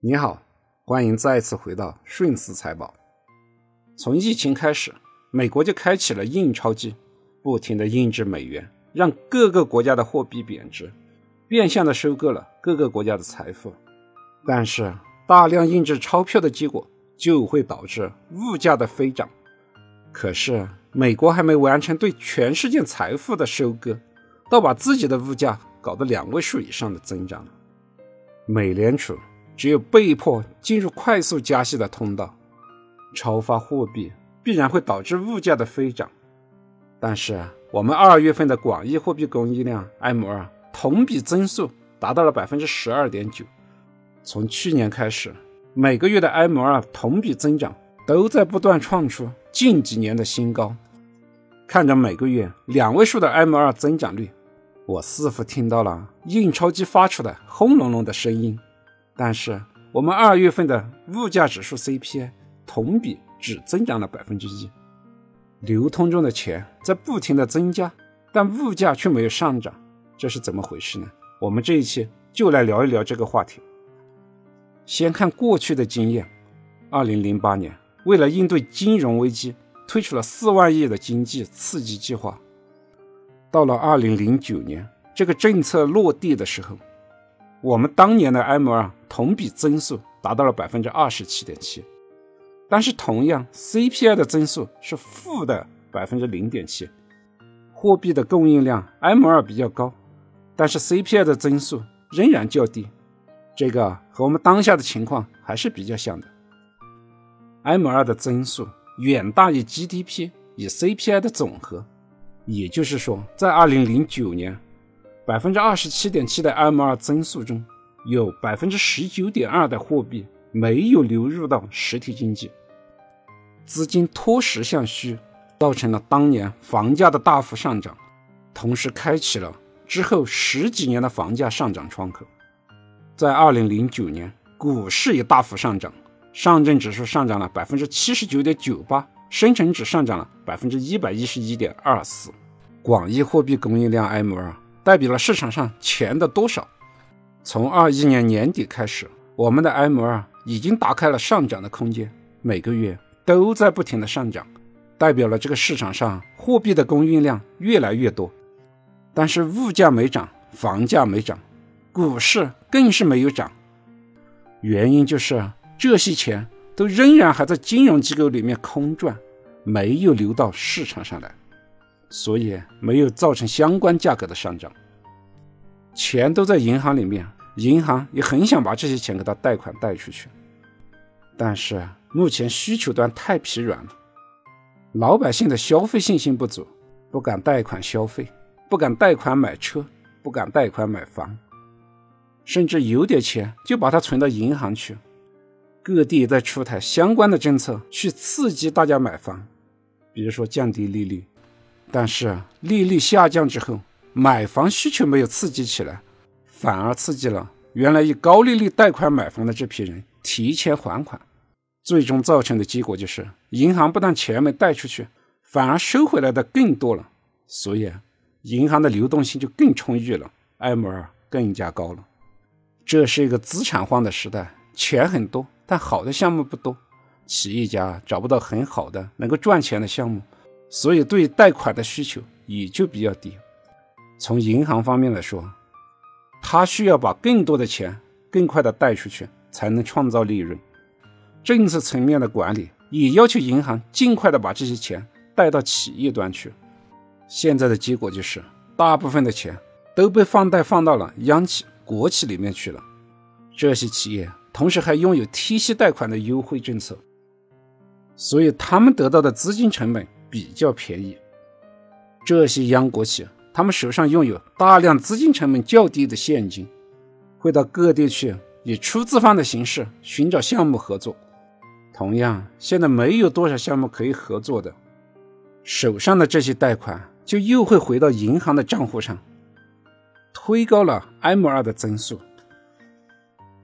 你好，欢迎再次回到顺思财宝。从疫情开始，美国就开启了印钞机，不停的印制美元，让各个国家的货币贬值，变相的收割了各个国家的财富。但是，大量印制钞票的结果就会导致物价的飞涨。可是，美国还没完成对全世界财富的收割，倒把自己的物价搞得两位数以上的增长了。美联储。只有被迫进入快速加息的通道，超发货币必然会导致物价的飞涨。但是，我们二月份的广义货币供应量 M2 同比增速达到了百分之十二点九。从去年开始，每个月的 M2 同比增长都在不断创出近几年的新高。看着每个月两位数的 M2 增长率，我似乎听到了印钞机发出的轰隆隆的声音。但是我们二月份的物价指数 CPI 同比只增长了百分之一，流通中的钱在不停的增加，但物价却没有上涨，这是怎么回事呢？我们这一期就来聊一聊这个话题。先看过去的经验，二零零八年为了应对金融危机，推出了四万亿的经济刺激计划。到了二零零九年，这个政策落地的时候。我们当年的 M2 同比增速达到了百分之二十七点七，但是同样 CPI 的增速是负的百分之零点七。货币的供应量 M2 比较高，但是 CPI 的增速仍然较低，这个和我们当下的情况还是比较像的。M2 的增速远大于 GDP 与 CPI 的总和，也就是说，在二零零九年。百分之二十七点七的 M2 增速中，有百分之十九点二的货币没有流入到实体经济，资金脱实向虚，造成了当年房价的大幅上涨，同时开启了之后十几年的房价上涨窗口。在二零零九年，股市也大幅上涨，上证指数上涨了百分之七十九点九八，深成指上涨了百分之一百一十一点二四，广义货币供应量 M2。代表了市场上钱的多少。从二一年年底开始，我们的 M2 已经打开了上涨的空间，每个月都在不停的上涨，代表了这个市场上货币的供应量越来越多。但是物价没涨，房价没涨，股市更是没有涨。原因就是这些钱都仍然还在金融机构里面空转，没有流到市场上来。所以没有造成相关价格的上涨，钱都在银行里面，银行也很想把这些钱给他贷款贷出去，但是目前需求端太疲软了，老百姓的消费信心不足，不敢贷款消费，不敢贷款买车，不敢贷款买房，甚至有点钱就把它存到银行去。各地在出台相关的政策去刺激大家买房，比如说降低利率。但是利率下降之后，买房需求没有刺激起来，反而刺激了原来以高利率贷款买房的这批人提前还款，最终造成的结果就是银行不但钱没贷出去，反而收回来的更多了，所以银行的流动性就更充裕了，M2 更加高了。这是一个资产荒的时代，钱很多，但好的项目不多，企业家找不到很好的能够赚钱的项目。所以，对贷款的需求也就比较低。从银行方面来说，他需要把更多的钱更快的贷出去，才能创造利润。政策层面的管理也要求银行尽快的把这些钱贷到企业端去。现在的结果就是，大部分的钱都被放贷放到了央企、国企里面去了。这些企业同时还拥有 T 息贷款的优惠政策，所以他们得到的资金成本。比较便宜，这些央国企，他们手上拥有大量资金成本较低的现金，会到各地去以出资方的形式寻找项目合作。同样，现在没有多少项目可以合作的，手上的这些贷款就又会回到银行的账户上，推高了 M2 的增速。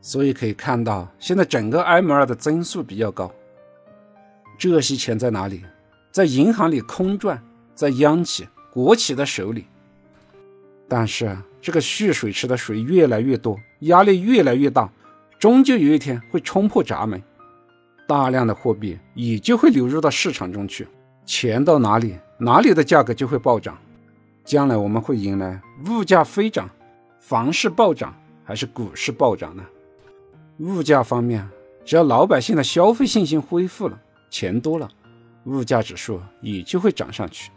所以可以看到，现在整个 M2 的增速比较高。这些钱在哪里？在银行里空转，在央企、国企的手里。但是这个蓄水池的水越来越多，压力越来越大，终究有一天会冲破闸门，大量的货币也就会流入到市场中去。钱到哪里，哪里的价格就会暴涨。将来我们会迎来物价飞涨、房市暴涨，还是股市暴涨呢？物价方面，只要老百姓的消费信心恢复了，钱多了，物价指数也就会涨上去。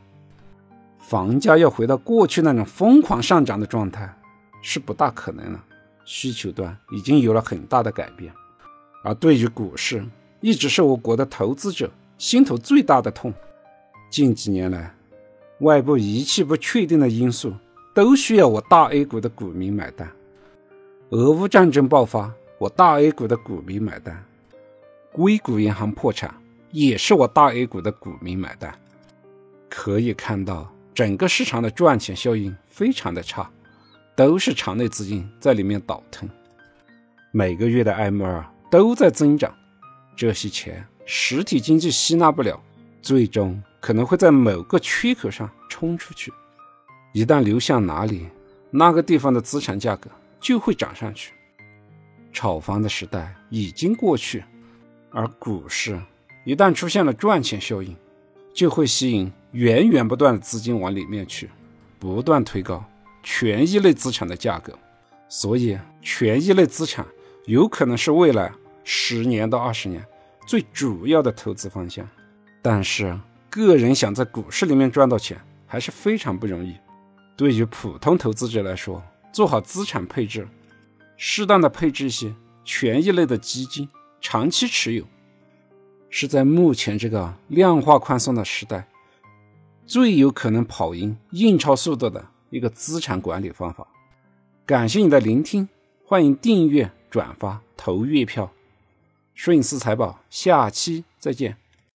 房价要回到过去那种疯狂上涨的状态，是不大可能了。需求端已经有了很大的改变，而对于股市，一直是我国的投资者心头最大的痛。近几年来，外部一切不确定的因素都需要我大 A 股的股民买单。俄乌战争爆发，我大 A 股的股民买单；硅谷银行破产，也是我大 A 股的股民买单。可以看到，整个市场的赚钱效应非常的差。都是场内资金在里面倒腾，每个月的 M 二都在增长，这些钱实体经济吸纳不了，最终可能会在某个缺口上冲出去，一旦流向哪里，那个地方的资产价格就会涨上去。炒房的时代已经过去，而股市一旦出现了赚钱效应，就会吸引源源不断的资金往里面去，不断推高。权益类资产的价格，所以权益类资产有可能是未来十年到二十年最主要的投资方向。但是，个人想在股市里面赚到钱还是非常不容易。对于普通投资者来说，做好资产配置，适当的配置一些权益类的基金，长期持有，是在目前这个量化宽松的时代，最有可能跑赢印钞速度的。一个资产管理方法，感谢你的聆听，欢迎订阅、转发、投月票，顺思财宝，下期再见。